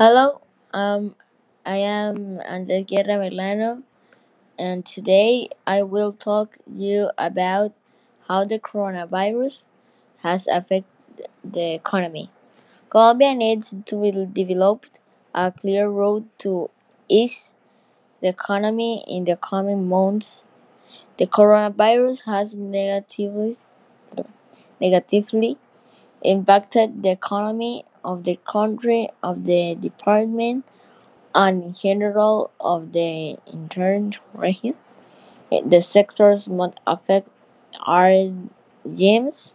Hello, um, I am Andres Guerra Merlano, and today I will talk you about how the coronavirus has affected the economy. Colombia needs to develop a clear road to ease the economy in the coming months. The coronavirus has negatively negatively impacted the economy of the country, of the department, and in general of the entire region. The sectors most affected are gyms,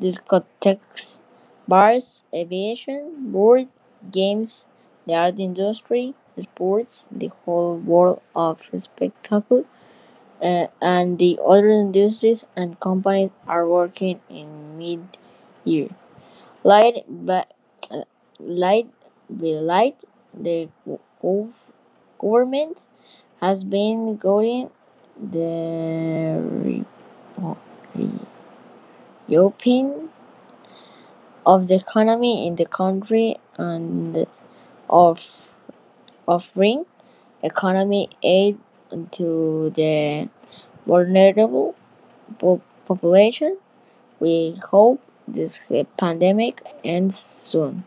discotheques, bars, aviation, board games, the art industry, sports, the whole world of spectacle, uh, and the other industries and companies are working in mid-year. Light, but light, be light, the government has been going the re- reopening of the economy in the country and of offering economy aid to the vulnerable po- population. We hope this pandemic ends soon.